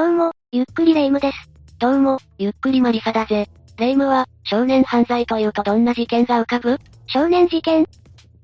どうも、ゆっくりレ夢ムです。どうも、ゆっくりマリサだぜ。レ夢ムは、少年犯罪というとどんな事件が浮かぶ？少年事件？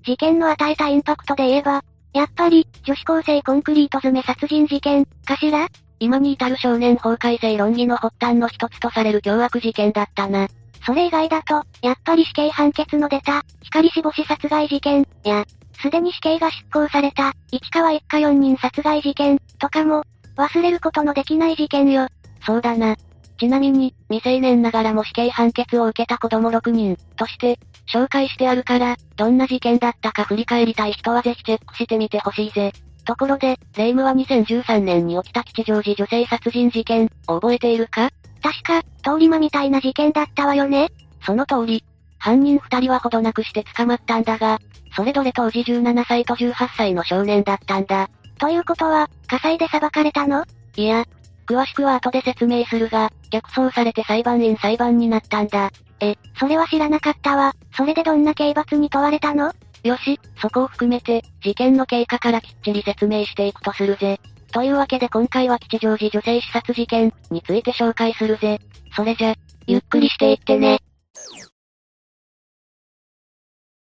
事件の与えたインパクトで言えば、やっぱり、女子高生コンクリート詰め殺人事件、かしら？今に至る少年法改正論議の発端の一つとされる凶悪事件だったな。それ以外だと、やっぱり死刑判決の出た、光死母子殺害事件、や、すでに死刑が執行された、市川一家4人殺害事件、とかも、忘れることのできない事件よ。そうだな。ちなみに、未成年ながらも死刑判決を受けた子供6人、として、紹介してあるから、どんな事件だったか振り返りたい人はぜひチェックしてみてほしいぜ。ところで、レイムは2013年に起きた吉祥寺女性殺人事件、覚えているか？確か、通り魔みたいな事件だったわよねその通り。犯人二人はほどなくして捕まったんだが、それぞれ当時17歳と18歳の少年だったんだ。ということは、火災で裁かれたの？いや、詳しくは後で説明するが、逆走されて裁判員裁判になったんだ。え、それは知らなかったわ。それでどんな刑罰に問われたの？よし、そこを含めて、事件の経過からきっちり説明していくとするぜ。というわけで今回は吉祥寺女性刺殺事件について紹介するぜ。それじゃ、ゆっくりしていってね。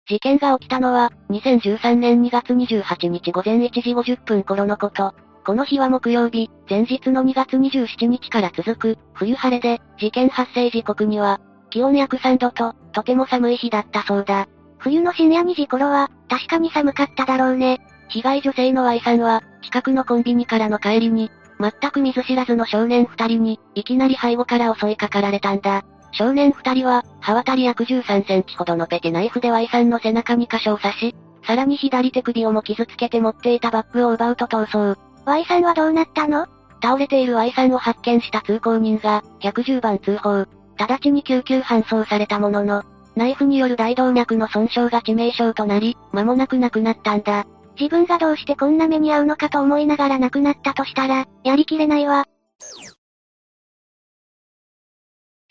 事件が起きたのは、2013年2月28日午前1時50分頃のこと。この日は木曜日、前日の2月27日から続く、冬晴れで、事件発生時刻には、気温約3度と、とても寒い日だったそうだ。冬の深夜2時頃は、確かに寒かっただろうね。被害女性の Y さんは、近くのコンビニからの帰りに、全く見ず知らずの少年二人に、いきなり背後から襲いかかられたんだ。少年二人は、刃渡り約13センチほどのペテナイフで Y さんの背中に箇所を刺し、さらに左手首をも傷つけて持っていたバッグを奪うと逃走。Y さんはどうなったの？倒れている Y さんを発見した通行人が、110番通報。直ちに救急搬送されたものの、ナイフによる大動脈の損傷が致命傷となり、間もなく亡くなったんだ。自分がどうしてこんな目に遭うのかと思いながら亡くなったとしたら、やりきれないわ。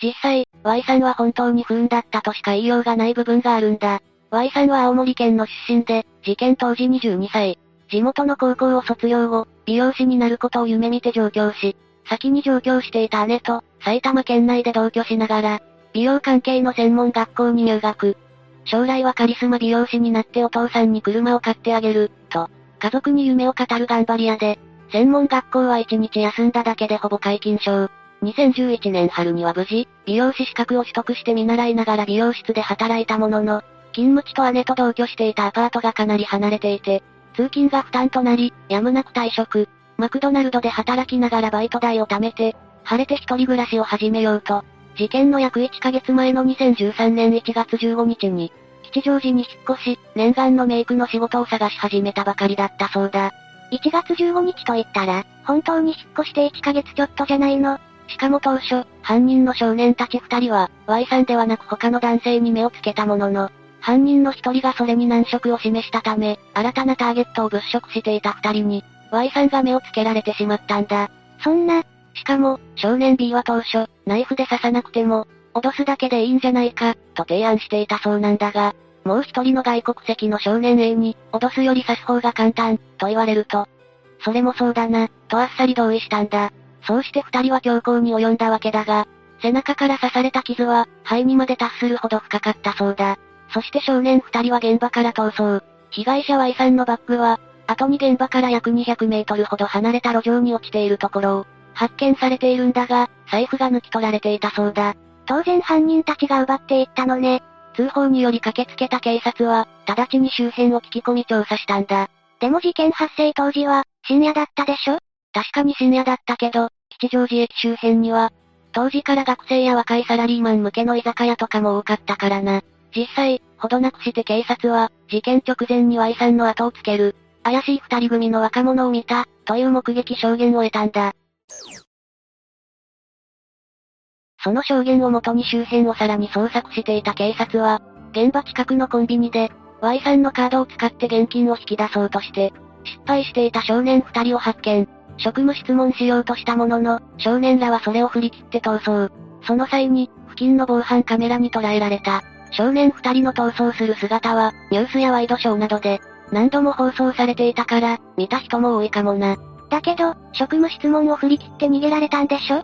実際、Y さんは本当に不運だったとしか言いようがない部分があるんだ。Y さんは青森県の出身で、事件当時22歳。地元の高校を卒業後、美容師になることを夢見て上京し、先に上京していた姉と、埼玉県内で同居しながら、美容関係の専門学校に入学。将来はカリスマ美容師になってお父さんに車を買ってあげる、と、家族に夢を語る頑張り屋で、専門学校は一日休んだだけでほぼ皆勤賞。2011年春には無事、美容師資格を取得して見習いながら美容室で働いたものの、勤務地と姉と同居していたアパートがかなり離れていて、通勤が負担となり、やむなく退職。マクドナルドで働きながらバイト代を貯めて、晴れて一人暮らしを始めようと、事件の約1ヶ月前の2013年1月15日に、吉祥寺に引っ越し、念願のメイクの仕事を探し始めたばかりだったそうだ。1月15日と言ったら、本当に引っ越して1ヶ月ちょっとじゃないの？しかも当初、犯人の少年たち二人は、Y さんではなく他の男性に目をつけたものの、犯人の一人がそれに難色を示したため、新たなターゲットを物色していた二人に、Y さんが目をつけられてしまったんだ。そんな、しかも、少年 B は当初、ナイフで刺さなくても、脅すだけでいいんじゃないか、と提案していたそうなんだが、もう一人の外国籍の少年 A に、脅すより刺す方が簡単、と言われると、それもそうだな、とあっさり同意したんだ。そうして二人は強行に及んだわけだが、背中から刺された傷は、肺にまで達するほど深かったそうだ。そして少年二人は現場から逃走。被害者 Y さんのバッグは、後に現場から約200メートルほど離れた路上に落ちているところを、発見されているんだが、財布が抜き取られていたそうだ。当然犯人たちが奪っていったのね。通報により駆けつけた警察は、直ちに周辺を聞き込み調査したんだ。でも事件発生当時は、深夜だったでしょ？確かに深夜だったけど、吉祥寺駅周辺には、当時から学生や若いサラリーマン向けの居酒屋とかも多かったからな。実際、ほどなくして警察は、事件直前に Y さんの後をつける、怪しい二人組の若者を見た、という目撃証言を得たんだ。その証言をもとに周辺をさらに捜索していた警察は、現場近くのコンビニで、Y さんのカードを使って現金を引き出そうとして、失敗していた少年二人を発見。職務質問しようとしたものの、少年らはそれを振り切って逃走。その際に、付近の防犯カメラに捉えられた。少年二人の逃走する姿は、ニュースやワイドショーなどで、何度も放送されていたから、見た人も多いかもな。だけど、職務質問を振り切って逃げられたんでしょ？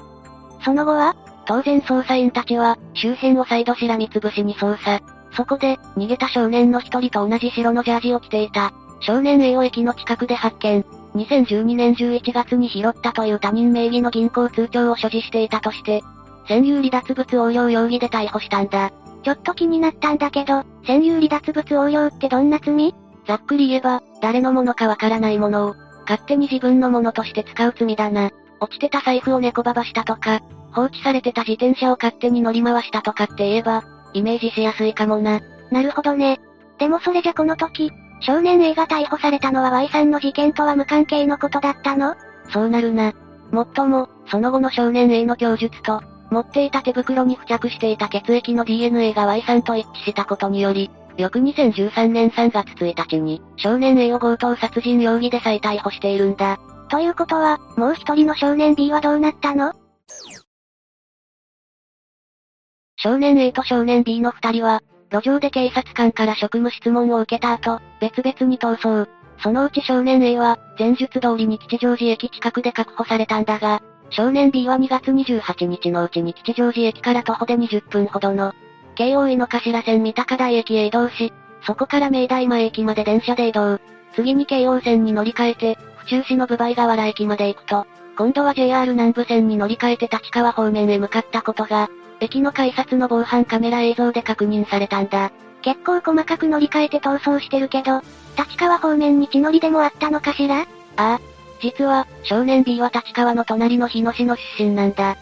その後は当然捜査員たちは、周辺を再度しらみつぶしに捜査。そこで、逃げた少年の一人と同じ白のジャージを着ていた。少年 A を駅の近くで発見。2012年11月に拾ったという他人名義の銀行通帳を所持していたとして、占有離脱物横領容疑で逮捕したんだ。ちょっと気になったんだけど、占有離脱物横領ってどんな罪？ざっくり言えば、誰のものかわからないものを、勝手に自分のものとして使う罪だな。落ちてた財布を猫ばばしたとか、放置されてた自転車を勝手に乗り回したとかって言えば、イメージしやすいかもな。なるほどね。でもそれじゃこの時、少年 A が逮捕されたのは Y さんの事件とは無関係のことだったの？そうなるな。もっとも、その後の少年 A の供述と、持っていた手袋に付着していた血液の DNA が Y さんと一致したことにより、翌2013年3月1日に、少年 A を強盗殺人容疑で再逮捕しているんだ。ということは、もう一人の少年 B はどうなったの？少年 A と少年 B の二人は、路上で警察官から職務質問を受けた後、別々に逃走。そのうち少年 A は、前述通りに吉祥寺駅近くで確保されたんだが、少年 B は2月28日のうちに吉祥寺駅から徒歩で20分ほどの、京王井の頭線三鷹台駅へ移動し、そこから明大前駅まで電車で移動。次に京王線に乗り換えて、府中市の部梅河原駅まで行くと、今度は JR 南部線に乗り換えて立川方面へ向かったことが、駅の改札の防犯カメラ映像で確認されたんだ。結構細かく乗り換えて逃走してるけど、立川方面に血のりでもあったのかしら？ああ。実は、少年 B は立川の隣の日野市の出身なんだ。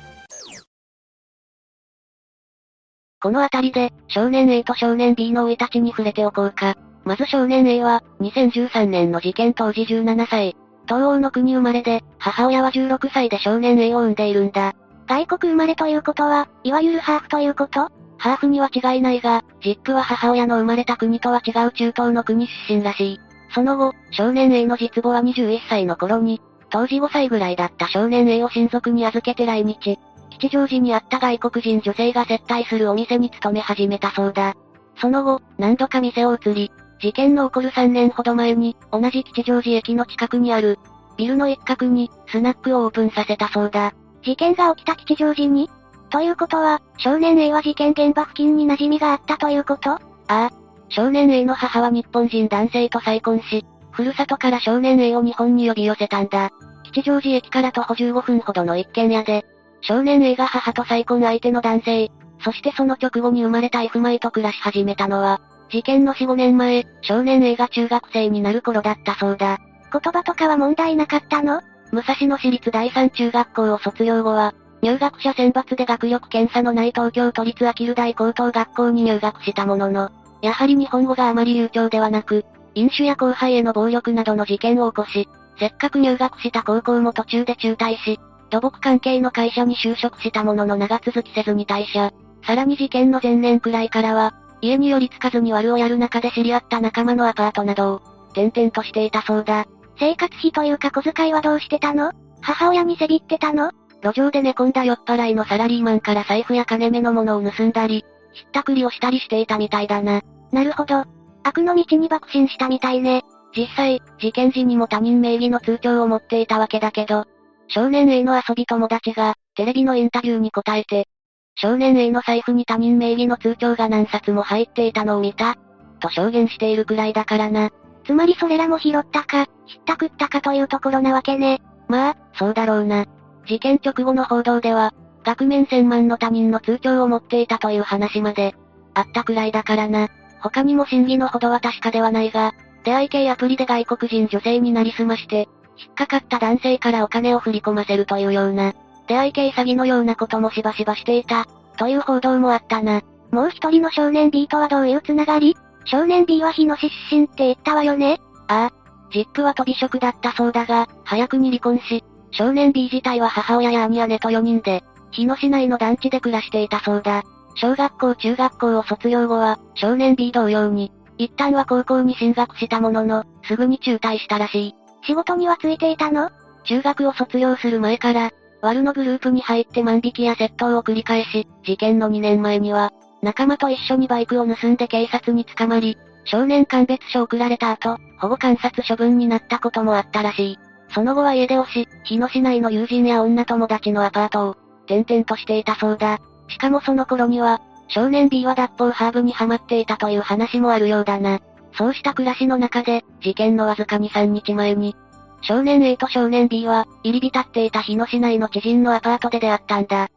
この辺りで、少年 A と少年 B の生い立ちに触れておこうか。まず少年 A は、2013年の事件当時17歳。東欧の国生まれで、母親は16歳で少年 A を産んでいるんだ。外国生まれということは、いわゆるハーフということ？ハーフには違いないが、ジップは母親の生まれた国とは違う中東の国出身らしい。その後、少年 A の実母は21歳の頃に、当時5歳ぐらいだった少年 A を親族に預けて来日。吉祥寺にあった外国人女性が接待するお店に勤め始めたそうだ。その後、何度か店を移り、事件の起こる3年ほど前に、同じ吉祥寺駅の近くにある、ビルの一角に、スナックをオープンさせたそうだ。事件が起きた吉祥寺に？ということは、少年 A は事件現場付近に馴染みがあったということ？ああ。少年 A の母は日本人男性と再婚し、ふるさとから少年 A を日本に呼び寄せたんだ。吉祥寺駅から徒歩15分ほどの一軒家で、少年 A が母と再婚相手の男性、そしてその直後に生まれた F マイと暮らし始めたのは、事件の4、5年前、少年 A が中学生になる頃だったそうだ。言葉とかは問題なかったの？武蔵野市立第三中学校を卒業後は、入学者選抜で学力検査のない東京都立秋留大高等学校に入学したものの、やはり日本語があまり流暢ではなく、飲酒や後輩への暴力などの事件を起こし、せっかく入学した高校も途中で中退し、土木関係の会社に就職したものの長続きせずに退社。さらに事件の前年くらいからは、家に寄りつかずに悪をやる中で知り合った仲間のアパートなどを、転々としていたそうだ。生活費というか小遣いはどうしてたの？母親にせびってたの？路上で寝込んだ酔っ払いのサラリーマンから財布や金目のものを盗んだり、ひったくりをしたりしていたみたいだな。なるほど。悪の道に爆心したみたいね。実際、事件時にも他人名義の通帳を持っていたわけだけど、少年 A の遊び友達が、テレビのインタビューに答えて、少年 A の財布に他人名義の通帳が何冊も入っていたのを見た、と証言しているくらいだからな。つまりそれらも拾ったか、ひったくったかというところなわけね。まあ、そうだろうな。事件直後の報道では、額面千万の他人の通帳を持っていたという話まで、あったくらいだからな。他にも真偽のほどは確かではないが、出会い系アプリで外国人女性になりすまして、引っかかった男性からお金を振り込ませるというような、出会い系詐欺のようなこともしばしばしていた、という報道もあったな。もう一人の少年 B とはどういうつながり？少年 B は日野市出身って言ったわよね？ああ。ジップは飛び職だったそうだが、早くに離婚し、少年 B 自体は母親や兄姉と4人で、日野市内の団地で暮らしていたそうだ。小学校中学校を卒業後は、少年 B 同様に、一旦は高校に進学したものの、すぐに中退したらしい。仕事にはついていたの？中学を卒業する前から、ワルのグループに入って万引きや窃盗を繰り返し、事件の2年前には、仲間と一緒にバイクを盗んで警察に捕まり、少年鑑別所送られた後、保護観察処分になったこともあったらしい。その後は家出をし、日野市内の友人や女友達のアパートを、転々としていたそうだ。しかもその頃には、少年 B は脱法ハーブにハマっていたという話もあるようだな。そうした暮らしの中で、事件のわずか2、3日前に、少年 A と少年 B は、入り浸っていた日野市内の知人のアパートで出会ったんだ。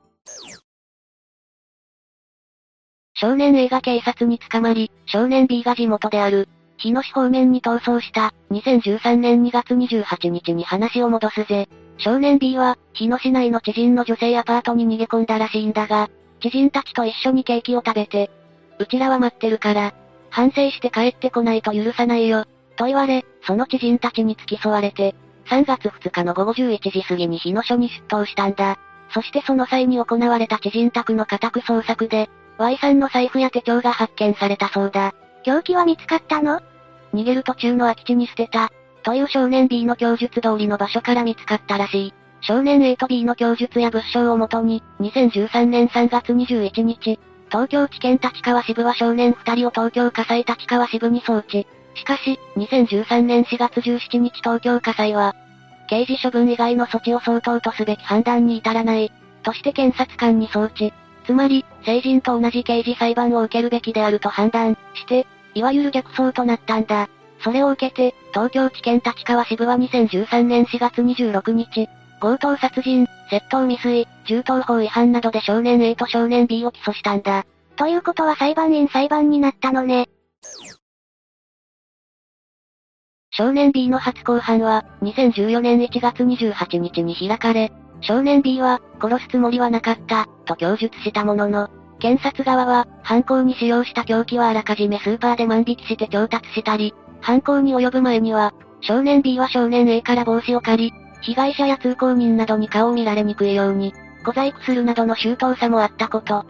少年 A が警察に捕まり、少年 B が地元である、日野市方面に逃走した、2013年2月28日に話を戻すぜ。少年 B は、日野市内の知人の女性アパートに逃げ込んだらしいんだが、知人たちと一緒にケーキを食べて、うちらは待ってるから、反省して帰ってこないと許さないよ、と言われ、その知人たちに付き添われて、3月2日の午後11時過ぎに日野署に出頭したんだ。そしてその際に行われた知人宅の家宅捜索で、Y さんの財布や手帳が発見されたそうだ。凶器は見つかったの？逃げる途中の空き地に捨てた、という少年 B の供述通りの場所から見つかったらしい。少年 A と B の供述や物証をもとに、2013年3月21日、東京地検立川支部は少年2人を東京火災立川支部に送致。しかし、2013年4月17日東京火災は、刑事処分以外の措置を相当とすべき判断に至らない、として検察官に送致。つまり、成人と同じ刑事裁判を受けるべきであると判断して、いわゆる逆走となったんだ。それを受けて、東京地検立川支部は2013年4月26日、強盗殺人、窃盗未遂、銃刀法違反などで少年 A と少年 B を起訴したんだ。ということは裁判員裁判になったのね。少年 B の初公判は、2014年1月28日に開かれ、少年 B は、殺すつもりはなかった、と供述したものの、検察側は、犯行に使用した凶器はあらかじめスーパーで万引きして調達したり、犯行に及ぶ前には、少年 B は少年 A から帽子を借り、被害者や通行人などに顔を見られにくいように、小細工するなどの周到さもあったこと。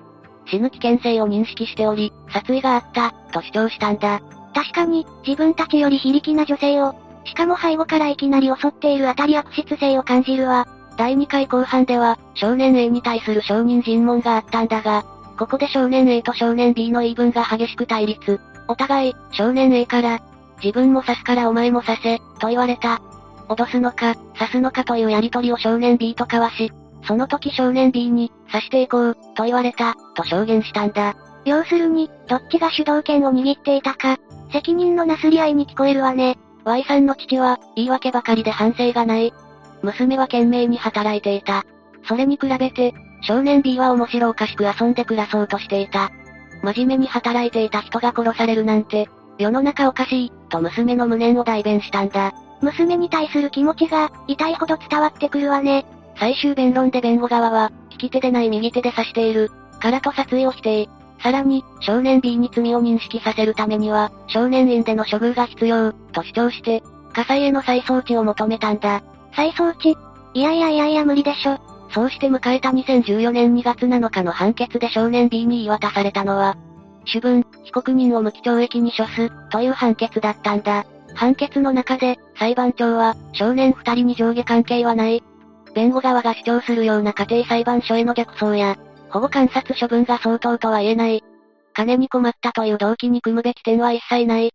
死ぬ危険性を認識しており、殺意があった、と主張したんだ。確かに、自分たちより非力な女性を、しかも背後からいきなり襲っているあたり悪質性を感じるわ。第2回後半では、少年 A に対する証人尋問があったんだが、ここで少年 A と少年 B の言い分が激しく対立。お互い、少年 A から、自分も刺すからお前も刺せ、と言われた。脅すのか、刺すのかというやりとりを少年 B と交わし、その時少年 B に、刺していこう、と言われた、と証言したんだ。要するに、どっちが主導権を握っていたか、責任のなすり合いに聞こえるわね。Y さんの父は、言い訳ばかりで反省がない。娘は懸命に働いていた。それに比べて、少年 B は面白おかしく遊んで暮らそうとしていた。真面目に働いていた人が殺されるなんて、世の中おかしい、と娘の無念を代弁したんだ。娘に対する気持ちが、痛いほど伝わってくるわね。最終弁論で弁護側は、利き手でない右手で刺している、からと殺意を否定。さらに、少年 B に罪を認識させるためには、少年院での処遇が必要、と主張して、火災への再送致を求めたんだ。再送致いやいやいやいや無理でしょ。そうして迎えた2014年2月7日の判決で少年 B に言い渡されたのは、主文、被告人を無期懲役に処す、という判決だったんだ。判決の中で、裁判長は、少年二人に上下関係はない。弁護側が主張するような家庭裁判所への逆走や、保護観察処分が相当とは言えない。金に困ったという動機に組むべき点は一切ない。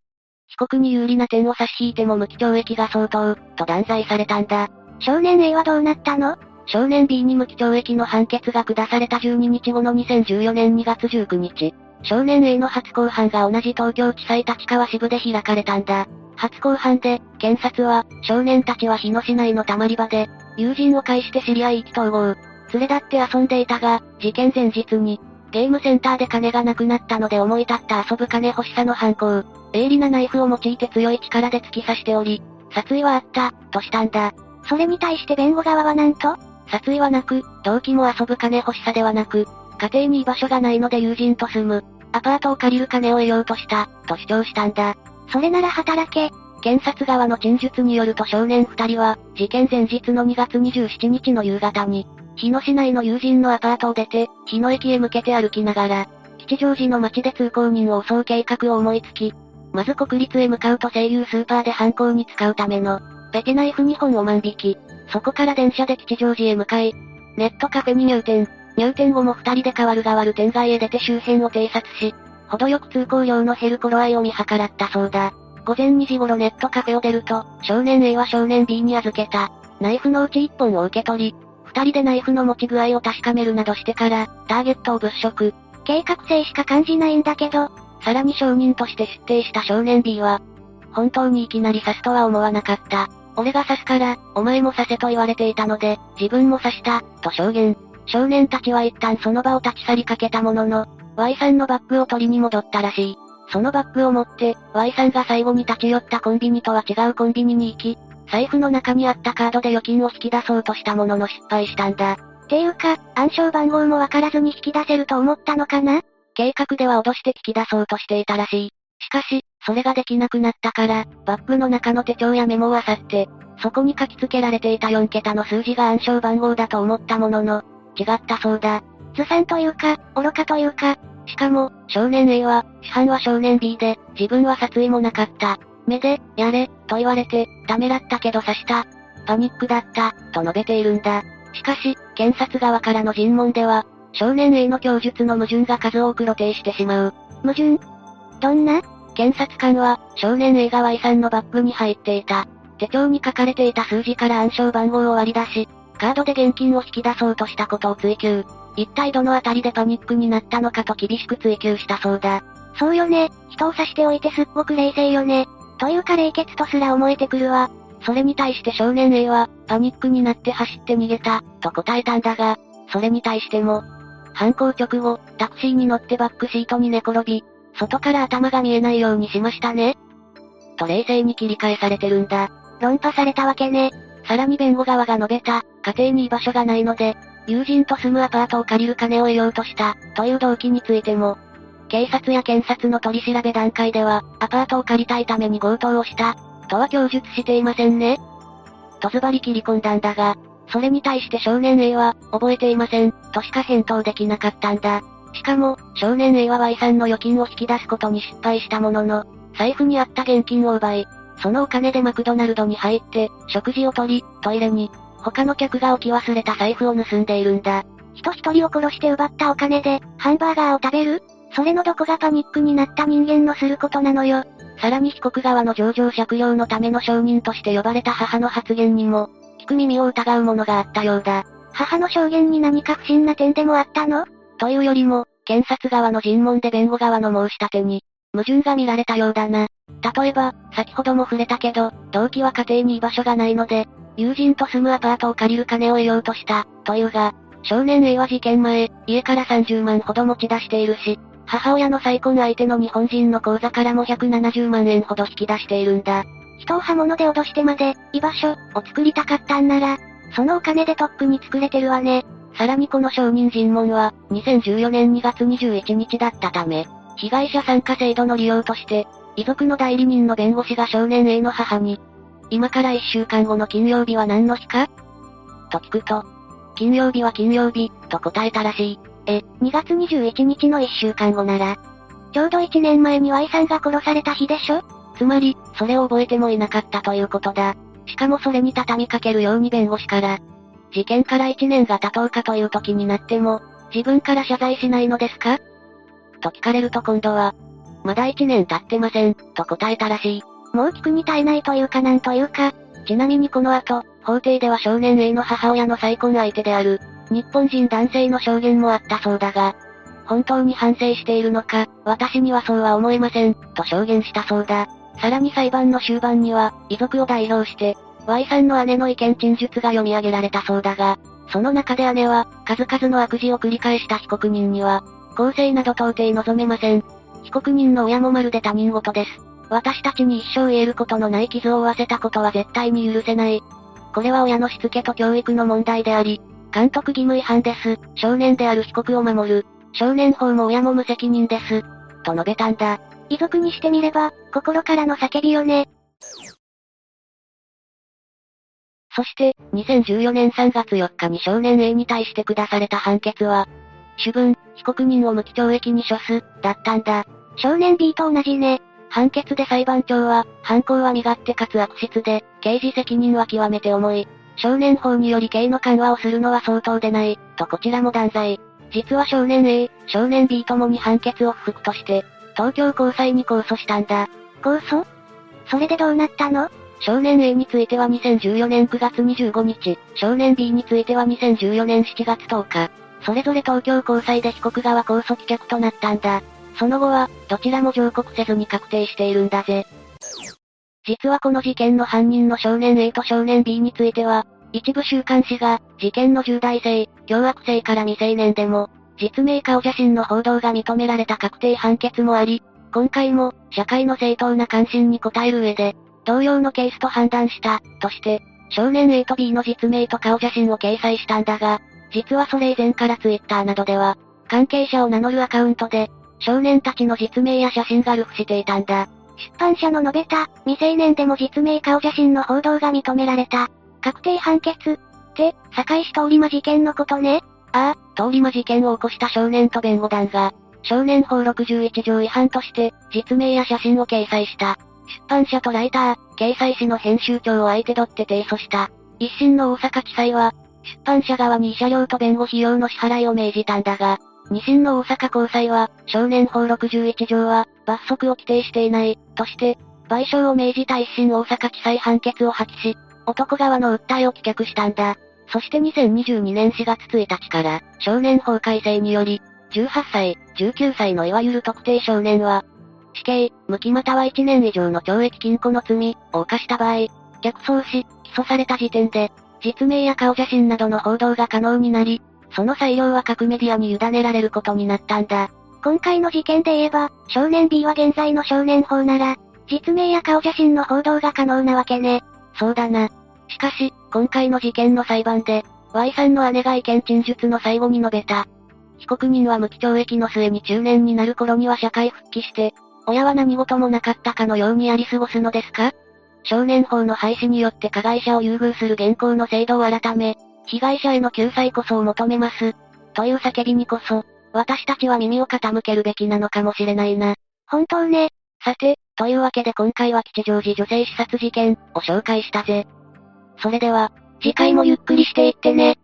被告に有利な点を差し引いても無期懲役が相当、と断罪されたんだ。少年 A はどうなったの？少年 B に無期懲役の判決が下された12日後の2014年2月19日、少年 A の初公判が同じ東京地裁立川支部で開かれたんだ。初公判で、検察は、少年たちは日野市内のたまり場で、友人を介して知り合い意気投合。連れ立って遊んでいたが、事件前日に、ゲームセンターで金がなくなったので思い立った遊ぶ金欲しさの犯行。鋭利なナイフを用いて強い力で突き刺しており、殺意はあった、としたんだ。それに対して弁護側は何と？殺意はなく、動機も遊ぶ金欲しさではなく、家庭に居場所がないので友人と住む、アパートを借りる金を得ようとした、と主張したんだ。それなら働け。検察側の陳述によると少年二人は、事件前日の2月27日の夕方に、日野市内の友人のアパートを出て、日野駅へ向けて歩きながら、吉祥寺の街で通行人を襲う計画を思いつき、まず国立へ向かうと声優スーパーで犯行に使うための、ペテナイフ2本を万引き。そこから電車で吉祥寺へ向かい、ネットカフェに入店。入店後も二人で変わる変わる店外へ出て周辺を偵察し、程よく通行量の減る頃合いを見計らったそうだ。午前2時頃ネットカフェを出ると、少年 A は少年 B に預けた。ナイフのうち1本を受け取り、二人でナイフの持ち具合を確かめるなどしてから、ターゲットを物色。計画性しか感じないんだけど、さらに証人として出廷した少年 B は、本当にいきなり刺すとは思わなかった。俺が刺すから、お前も刺せと言われていたので、自分も刺した、と証言。少年たちは一旦その場を立ち去りかけたものの、Y さんのバッグを取りに戻ったらしい。そのバッグを持って、Y さんが最後に立ち寄ったコンビニとは違うコンビニに行き、財布の中にあったカードで預金を引き出そうとしたものの失敗したんだ。ていうか、暗証番号もわからずに引き出せると思ったのかな？計画では脅して聞き出そうとしていたらしい。しかし、それができなくなったから、バッグの中の手帳やメモを漁って、そこに書き付けられていた4桁の数字が暗証番号だと思ったものの、違ったそうだ。ずさんというか、愚かというか。しかも、少年 A は、市販は少年 B で、自分は殺意もなかった。目で、やれ、と言われて、ためらったけど刺した。パニックだった、と述べているんだ。しかし、検察側からの尋問では、少年 A の供述の矛盾が数多く露呈してしまう。矛盾？どんな？検察官は、少年 A が Y さんのバッグに入っていた。手帳に書かれていた数字から暗証番号を割り出し、カードで現金を引き出そうとしたことを追及。一体どのあたりでパニックになったのかと厳しく追及したそうだ。そうよね、人を刺しておいてすっごく冷静よね。というか冷血とすら思えてくるわ。それに対して少年 A は、パニックになって走って逃げた、と答えたんだが、それに対しても、犯行直後、タクシーに乗ってバックシートに寝転び、外から頭が見えないようにしましたね。と冷静に切り返されてるんだ。論破されたわけね。さらに弁護側が述べた、家庭に居場所がないので、友人と住むアパートを借りる金を得ようとした、という動機についても、警察や検察の取り調べ段階では、アパートを借りたいために強盗をした、とは供述していませんね。とズバリ切り込んだんだが、それに対して少年 A は、覚えていません、としか返答できなかったんだ。しかも、少年 A は Y さんの預金を引き出すことに失敗したものの、財布にあった現金を奪い、そのお金でマクドナルドに入って、食事をとり、トイレに、他の客が置き忘れた財布を盗んでいるんだ。人一人を殺して奪ったお金で、ハンバーガーを食べる？それのどこがパニックになった人間のすることなのよ。さらに被告側の上場借用のための証人として呼ばれた母の発言にも、聞く耳を疑うものがあったようだ。母の証言に何か不審な点でもあったの？というよりも、検察側の尋問で弁護側の申し立てに、矛盾が見られたようだな。例えば、先ほども触れたけど、動機は家庭に居場所がないので、友人と住むアパートを借りる金を得ようとした、というが、少年 A は事件前、家から30万ほど持ち出しているし、母親の再婚相手の日本人の口座からも170万円ほど引き出しているんだ。人を刃物で脅してまで、居場所、を作りたかったんなら、そのお金でとっくに作れてるわね。さらにこの証人尋問は、2014年2月21日だったため、被害者参加制度の利用として、遺族の代理人の弁護士が少年 A の母に、今から1週間後の金曜日は何の日か？と聞くと、金曜日は金曜日、と答えたらしい。え、2月21日の1週間後なら、ちょうど1年前に Y さんが殺された日でしょ？つまり、それを覚えてもいなかったということだ。しかもそれに畳みかけるように弁護士から、事件から1年が経とうかという時になっても、自分から謝罪しないのですか？と聞かれると今度は、まだ1年経ってません、と答えたらしい。もう聞くに耐えないというかなんというか、ちなみにこの後、法廷では少年 A の母親の再婚相手である、日本人男性の証言もあったそうだが、本当に反省しているのか、私にはそうは思えません、と証言したそうだ。さらに裁判の終盤には、遺族を代表して、Y さんの姉の意見陳述が読み上げられたそうだが、その中で姉は、数々の悪事を繰り返した被告人には、公正など到底望めません。被告人の親もまるで他人事です。私たちに一生言えることのない傷を負わせたことは絶対に許せない。これは親のしつけと教育の問題であり、監督義務違反です。少年である被告を守る。少年法も親も無責任です。と述べたんだ。遺族にしてみれば、心からの叫びよね。そして、2014年3月4日に少年 A に対して下された判決は、主文、被告人を無期懲役に処す、だったんだ。少年 B と同じね。判決で裁判長は、犯行は身勝手かつ悪質で、刑事責任は極めて重い。少年法により刑の緩和をするのは相当でない、とこちらも断罪。実は少年 A、少年 B ともに判決を不服として、東京高裁に控訴したんだ。控訴？それでどうなったの？少年 A については2014年9月25日、少年 B については2014年7月10日、それぞれ東京高裁で被告側控訴棄却となったんだ。その後は、どちらも上告せずに確定しているんだぜ。実はこの事件の犯人の少年 A と少年 B については、一部週刊誌が、事件の重大性、凶悪性から未成年でも、実名顔写真の報道が認められた確定判決もあり、今回も、社会の正当な関心に応える上で、同様のケースと判断した、として、少年 A と B の実名と顔写真を掲載したんだが、実はそれ以前から Twitter などでは、関係者を名乗るアカウントで、少年たちの実名や写真がルフしていたんだ。出版社の述べた、未成年でも実名顔写真の報道が認められた。確定判決。って、堺市通り魔事件のことねああ、通り魔事件を起こした少年と弁護団が、少年法61条違反として、実名や写真を掲載した。出版社とライター、掲載誌の編集長を相手取って提訴した。一審の大阪地裁は、出版社側に慰謝料と弁護費用の支払いを命じたんだが、二審の大阪高裁は、少年法61条は、罰則を規定していない、として、賠償を命じた一審大阪地裁判決を破棄し、男側の訴えを棄却したんだ。そして2022年4月1日から、少年法改正により、18歳、19歳のいわゆる特定少年は、死刑、無期または1年以上の懲役禁錮の罪を犯した場合、逆走し、起訴された時点で、実名や顔写真などの報道が可能になり、その裁量は各メディアに委ねられることになったんだ。今回の事件で言えば、少年 B は現在の少年法なら、実名や顔写真の報道が可能なわけね。そうだな。しかし、今回の事件の裁判で、Y さんの姉が意見陳述の最後に述べた。被告人は無期懲役の末に中年になる頃には社会復帰して、親は何事もなかったかのようにやり過ごすのですか？少年法の廃止によって加害者を優遇する現行の制度を改め、被害者への救済こそを求めます。という叫びにこそ、私たちは耳を傾けるべきなのかもしれないな。本当ね。さて、というわけで今回は吉祥寺女性刺殺事件を紹介したぜ。それでは、次回もゆっくりしていってね。